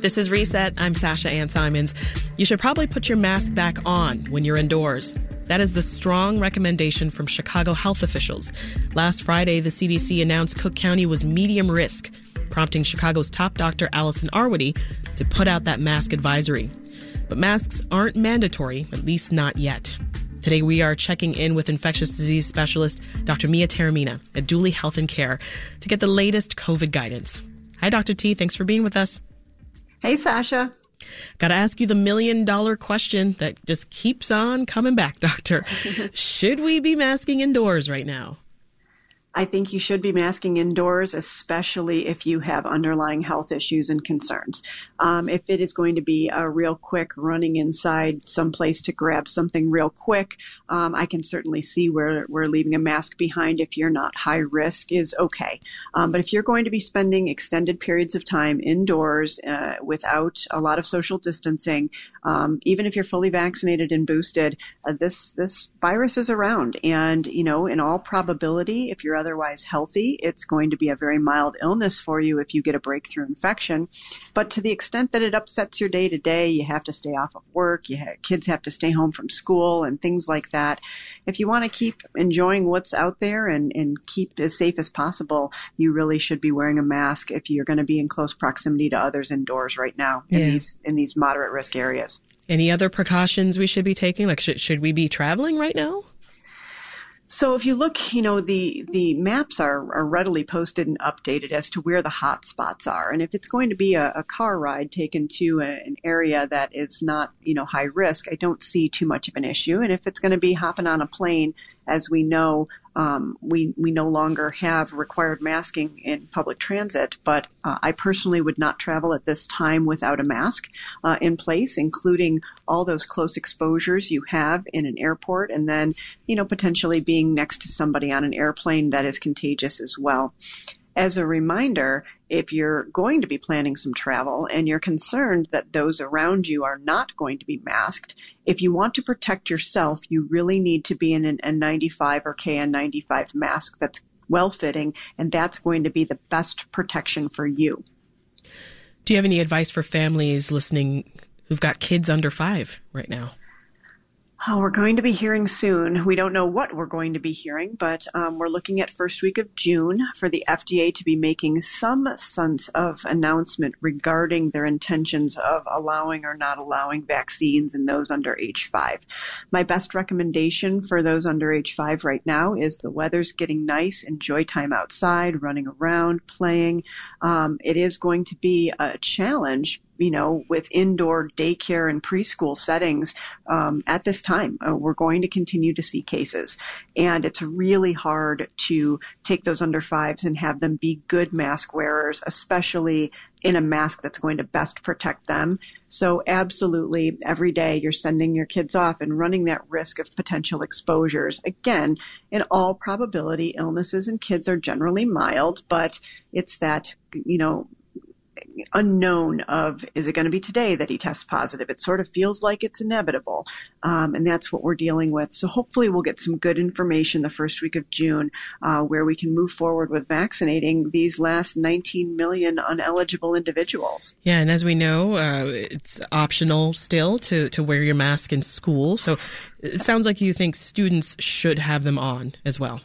This is Reset. I'm Sasha Ann Simons. You should probably put your mask back on when you're indoors. That is the strong recommendation from Chicago health officials. Last Friday, the CDC announced Cook County was medium risk, prompting Chicago's top doctor Allison Arwady to put out that mask advisory. But masks aren't mandatory, at least not yet. Today, we are checking in with infectious disease specialist Dr. Mia Taormina at Duly Health and Care to get the latest COVID guidance. Hi, Dr. T. Thanks for being with us. Hey, Sasha. Got to ask you the million dollar question that just keeps on coming back, Doctor. Should we be masking indoors right now? I think you should be masking indoors, especially if you have underlying health issues and concerns. Um, if it is going to be a real quick running inside someplace to grab something real quick, um, I can certainly see where, where leaving a mask behind if you're not high risk is okay. Um, but if you're going to be spending extended periods of time indoors uh, without a lot of social distancing, um, even if you're fully vaccinated and boosted, uh, this this virus is around, and you know, in all probability, if you're otherwise healthy, it's going to be a very mild illness for you if you get a breakthrough infection. But to the extent that it upsets your day to day, you have to stay off of work, you kids have to stay home from school, and things like that. If you want to keep enjoying what's out there and, and keep as safe as possible, you really should be wearing a mask if you're going to be in close proximity to others indoors right now in yeah. these in these moderate risk areas. Any other precautions we should be taking? Like, should, should we be traveling right now? So if you look, you know, the, the maps are, are readily posted and updated as to where the hot spots are. And if it's going to be a, a car ride taken to a, an area that is not, you know, high risk, I don't see too much of an issue. And if it's going to be hopping on a plane, as we know, um, we we no longer have required masking in public transit. But uh, I personally would not travel at this time without a mask uh, in place, including all those close exposures you have in an airport, and then you know potentially being next to somebody on an airplane that is contagious as well as a reminder, if you're going to be planning some travel and you're concerned that those around you are not going to be masked, if you want to protect yourself, you really need to be in an N95 or KN95 mask that's well fitting, and that's going to be the best protection for you. Do you have any advice for families listening who've got kids under five right now? Oh, we're going to be hearing soon. We don't know what we're going to be hearing, but um, we're looking at first week of June for the FDA to be making some sense of announcement regarding their intentions of allowing or not allowing vaccines in those under age five. My best recommendation for those under age five right now is the weather's getting nice. Enjoy time outside, running around, playing. Um, it is going to be a challenge you know, with indoor daycare and preschool settings um, at this time. Uh, we're going to continue to see cases. And it's really hard to take those under fives and have them be good mask wearers, especially in a mask that's going to best protect them. So absolutely every day you're sending your kids off and running that risk of potential exposures. Again, in all probability, illnesses in kids are generally mild, but it's that, you know, unknown of is it going to be today that he tests positive? It sort of feels like it's inevitable. Um, and that's what we're dealing with. So hopefully we'll get some good information the first week of June uh, where we can move forward with vaccinating these last 19 million uneligible individuals. Yeah, and as we know, uh, it's optional still to, to wear your mask in school. So it sounds like you think students should have them on as well.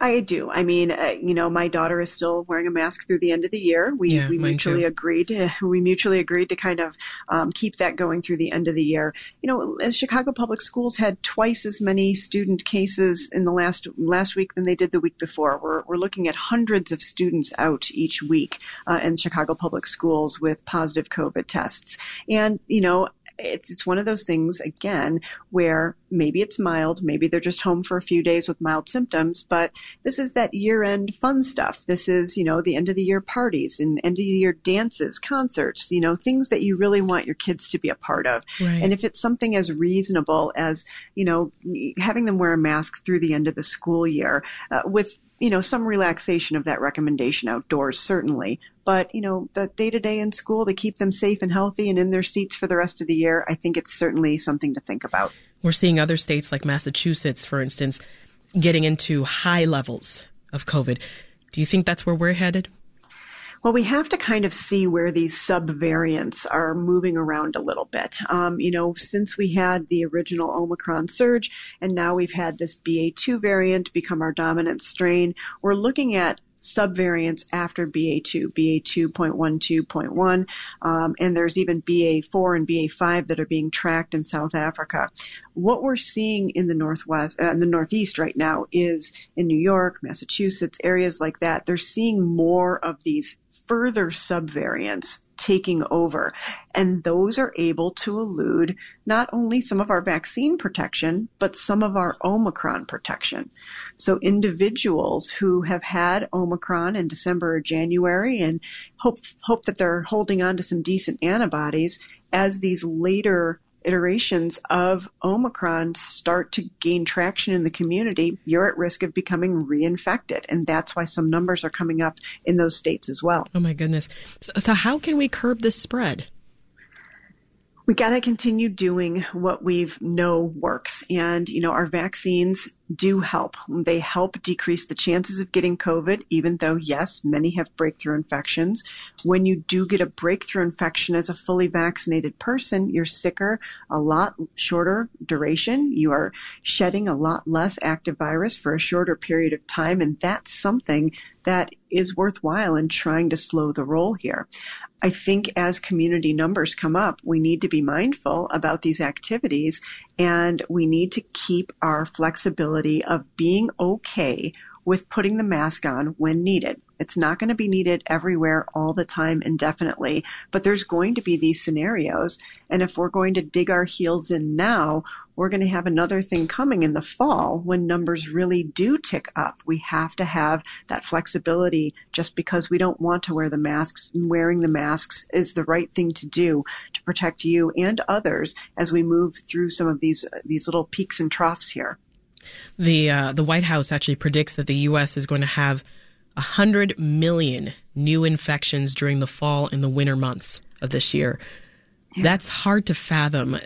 I do. I mean, uh, you know, my daughter is still wearing a mask through the end of the year. We, yeah, we mutually too. agreed. To, we mutually agreed to kind of um, keep that going through the end of the year. You know, as Chicago Public Schools had twice as many student cases in the last last week than they did the week before. We're we're looking at hundreds of students out each week uh, in Chicago Public Schools with positive COVID tests. And you know, it's it's one of those things again where maybe it's mild, maybe they're just home for a few days with mild symptoms, but this is that year-end fun stuff. This is, you know, the end of the year parties and end of the year dances, concerts, you know, things that you really want your kids to be a part of. Right. And if it's something as reasonable as, you know, having them wear a mask through the end of the school year uh, with you know, some relaxation of that recommendation outdoors, certainly. But, you know, the day to day in school to keep them safe and healthy and in their seats for the rest of the year, I think it's certainly something to think about. We're seeing other states like Massachusetts, for instance, getting into high levels of COVID. Do you think that's where we're headed? Well, we have to kind of see where these subvariants are moving around a little bit. Um, you know, since we had the original Omicron surge and now we've had this BA2 variant become our dominant strain, we're looking at subvariants after BA2, BA2.12.1, um, and there's even BA4 and BA5 that are being tracked in South Africa. What we're seeing in the Northwest, uh, in the Northeast right now is in New York, Massachusetts, areas like that, they're seeing more of these further subvariants taking over. And those are able to elude not only some of our vaccine protection, but some of our Omicron protection. So individuals who have had Omicron in December or January and hope, hope that they're holding on to some decent antibodies as these later iterations of Omicron start to gain traction in the community, you're at risk of becoming reinfected. And that's why some numbers are coming up in those states as well. Oh, my goodness. So, so how can we curb this spread? We got to continue doing what we've know works. And, you know, our vaccines do help. They help decrease the chances of getting COVID, even though, yes, many have breakthrough infections. When you do get a breakthrough infection as a fully vaccinated person, you're sicker a lot shorter duration. You are shedding a lot less active virus for a shorter period of time. And that's something that is worthwhile in trying to slow the roll here. I think as community numbers come up, we need to be mindful about these activities and we need to keep our flexibility of being okay with putting the mask on when needed. It's not going to be needed everywhere all the time indefinitely, but there's going to be these scenarios. And if we're going to dig our heels in now, we're going to have another thing coming in the fall when numbers really do tick up. We have to have that flexibility just because we don't want to wear the masks and wearing the masks is the right thing to do to protect you and others as we move through some of these, these little peaks and troughs here. The, uh, the White House actually predicts that the U.S. is going to have 100 million new infections during the fall and the winter months of this year. Yeah. That's hard to fathom.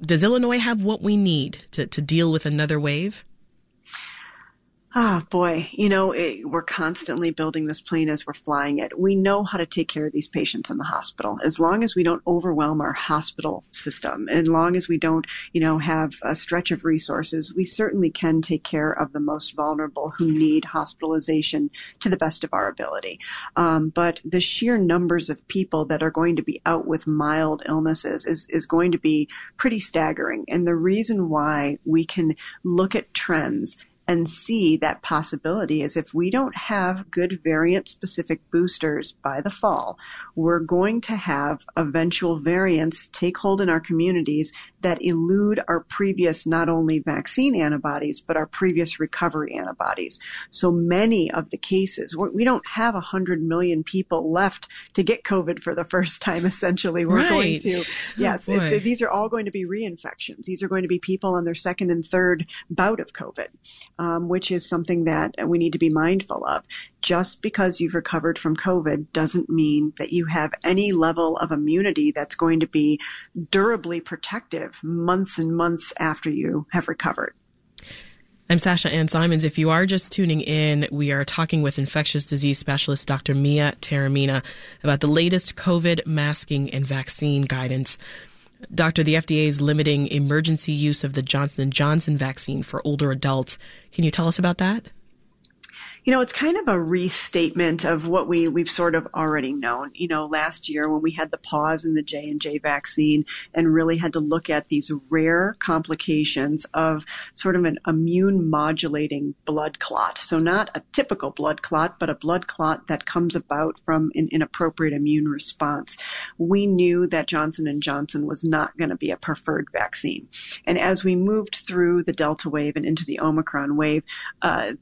Does Illinois have what we need to, to deal with another wave? Ah, oh, boy, you know, it, we're constantly building this plane as we're flying it. We know how to take care of these patients in the hospital. As long as we don't overwhelm our hospital system, as long as we don't, you know, have a stretch of resources, we certainly can take care of the most vulnerable who need hospitalization to the best of our ability. Um, but the sheer numbers of people that are going to be out with mild illnesses is, is going to be pretty staggering. And the reason why we can look at trends and see that possibility is if we don't have good variant specific boosters by the fall, we're going to have eventual variants take hold in our communities that elude our previous not only vaccine antibodies, but our previous recovery antibodies. So many of the cases, we don't have 100 million people left to get COVID for the first time, essentially. We're right. going to, yes, oh it, these are all going to be reinfections. These are going to be people on their second and third bout of COVID um, which is something that we need to be mindful of. Just because you've recovered from COVID doesn't mean that you have any level of immunity that's going to be durably protective months and months after you have recovered. I'm Sasha Ann Simons. If you are just tuning in, we are talking with infectious disease specialist Dr. Mia Taormina about the latest COVID masking and vaccine guidance. Doctor, the FDA is limiting emergency use of the Johnson & Johnson vaccine for older adults. Can you tell us about that? You know, it's kind of a restatement of what we we've sort of already known. You know, last year when we had the pause in the J and J vaccine and really had to look at these rare complications of sort of an immune modulating blood clot. So not a typical blood clot, but a blood clot that comes about from an inappropriate immune response. We knew that Johnson and Johnson was not going to be a preferred vaccine. And as we moved through the Delta wave and into the Omicron wave, uh,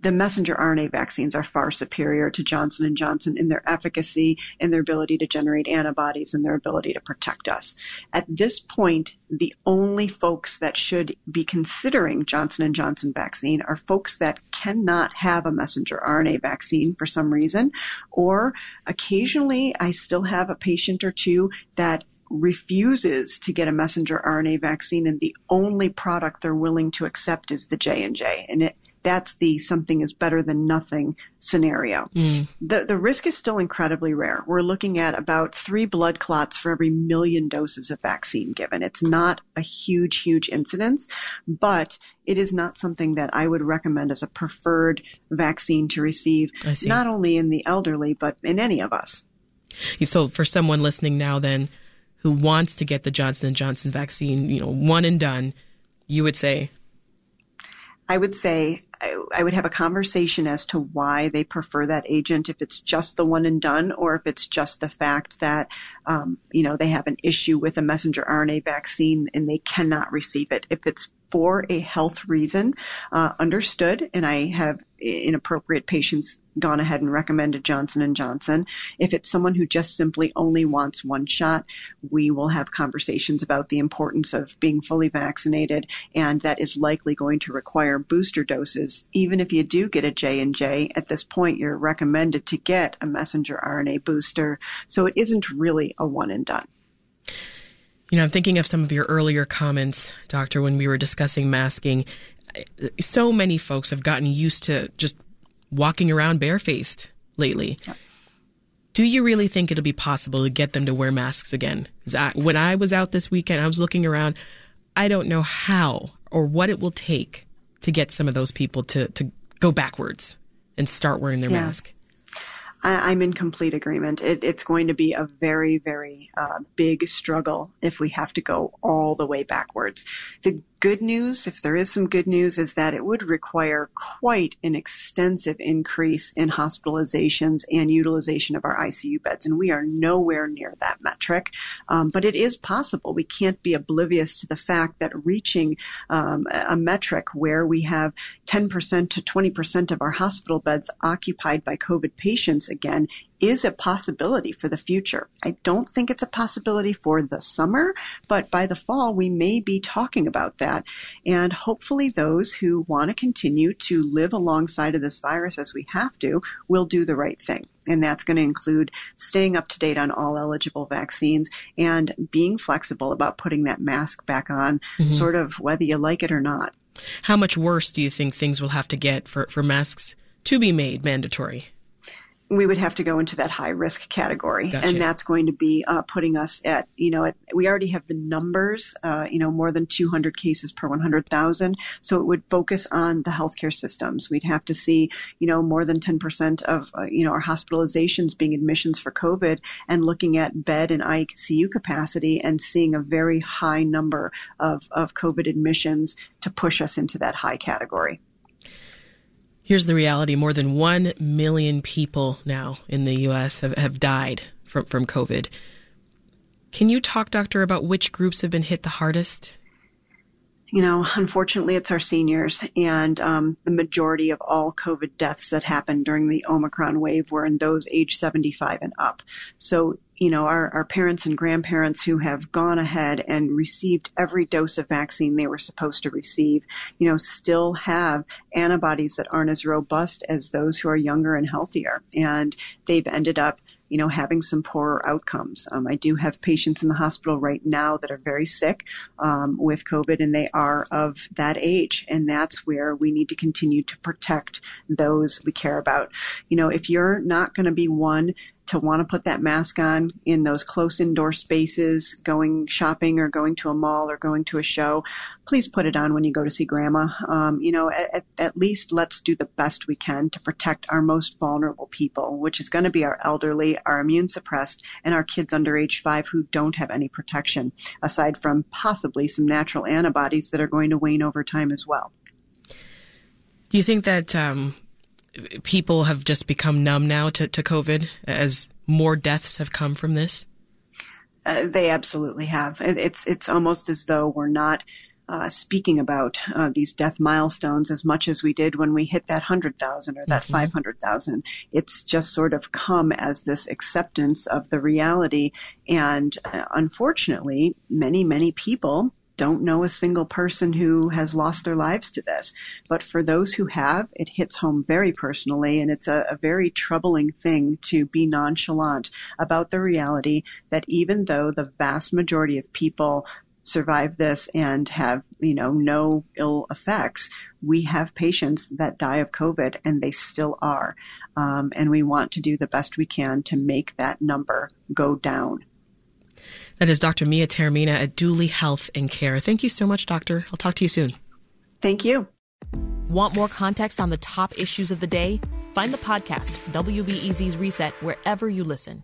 the messenger RNA vaccines are far superior to Johnson & Johnson in their efficacy, in their ability to generate antibodies, and their ability to protect us. At this point, the only folks that should be considering Johnson & Johnson vaccine are folks that cannot have a messenger RNA vaccine for some reason, or occasionally I still have a patient or two that refuses to get a messenger RNA vaccine and the only product they're willing to accept is the J&J and it that's the something is better than nothing scenario. Mm. The, the risk is still incredibly rare. We're looking at about three blood clots for every million doses of vaccine given. It's not a huge, huge incidence, but it is not something that I would recommend as a preferred vaccine to receive, not only in the elderly, but in any of us. So for someone listening now then who wants to get the Johnson & Johnson vaccine, you know, one and done, you would say I would say I, I, would have a conversation as to why they prefer that agent, if it's just the one and done, or if it's just the fact that, um, you know, they have an issue with a messenger RNA vaccine and they cannot receive it. If it's for a health reason, uh, understood. And I have inappropriate patients gone ahead and recommended Johnson and Johnson. If it's someone who just simply only wants one shot, we will have conversations about the importance of being fully vaccinated, and that is likely going to require booster doses. Even if you do get a J and J, at this point you're recommended to get a messenger RNA booster. So it isn't really a one and done. You know, I'm thinking of some of your earlier comments, Doctor, when we were discussing masking. So many folks have gotten used to just walking around barefaced lately. Do you really think it'll be possible to get them to wear masks again? I, when I was out this weekend, I was looking around. I don't know how or what it will take to get some of those people to, to go backwards and start wearing their yeah. mask. I, am in complete agreement. It, it's going to be a very, very uh, big struggle if we have to go all the way backwards. The good news, if there is some good news, is that it would require quite an extensive increase in hospitalizations and utilization of our ICU beds. And we are nowhere near that metric. Um, but it is possible. We can't be oblivious to the fact that reaching um, a metric where we have 10% to 20% of our hospital beds occupied by COVID patients again is a possibility for the future. I don't think it's a possibility for the summer, but by the fall, we may be talking about that. And hopefully, those who want to continue to live alongside of this virus as we have to will do the right thing. And that's going to include staying up to date on all eligible vaccines and being flexible about putting that mask back on, mm-hmm. sort of whether you like it or not. How much worse do you think things will have to get for, for masks to be made mandatory? We would have to go into that high risk category. Gotcha. And that's going to be uh, putting us at, you know, at, we already have the numbers, uh, you know, more than 200 cases per 100,000. So it would focus on the healthcare systems. We'd have to see, you know, more than 10% of, uh, you know, our hospitalizations being admissions for COVID and looking at bed and ICU capacity and seeing a very high number of, of COVID admissions to push us into that high category. Here's the reality more than 1 million people now in the U.S. have, have died from, from COVID. Can you talk, Doctor, about which groups have been hit the hardest? You know, unfortunately, it's our seniors, and um, the majority of all COVID deaths that happened during the Omicron wave were in those age 75 and up. So you know, our, our parents and grandparents who have gone ahead and received every dose of vaccine they were supposed to receive, you know, still have antibodies that aren't as robust as those who are younger and healthier. And they've ended up you know, having some poorer outcomes. Um, I do have patients in the hospital right now that are very sick um, with COVID, and they are of that age, and that's where we need to continue to protect those we care about. You know, if you're not going to be one to want to put that mask on in those close indoor spaces, going shopping or going to a mall or going to a show, please put it on when you go to see grandma. Um, you know, at, at, least let's do the best we can to protect our most vulnerable people, which is going to be our elderly, our immune suppressed, and our kids under age five who don't have any protection, aside from possibly some natural antibodies that are going to wane over time as well. Do you think that um, people have just become numb now to, to COVID as more deaths have come from this? Uh, they absolutely have. It's it's almost as though we're not uh, speaking about uh, these death milestones as much as we did when we hit that hundred thousand or that mm-hmm. five hundred thousand. It's just sort of come as this acceptance of the reality, and uh, unfortunately, many many people don't know a single person who has lost their lives to this. But for those who have, it hits home very personally, and it's a, a, very troubling thing to be nonchalant about the reality that even though the vast majority of people survive this and have, you know, no ill effects. We have patients that die of COVID and they still are. Um, and we want to do the best we can to make that number go down. That is Dr. Mia Taormina at Duly Health and Care. Thank you so much, Doctor. I'll talk to you soon. Thank you. Want more context on the top issues of the day? Find the podcast, WBEZ's Reset, wherever you listen.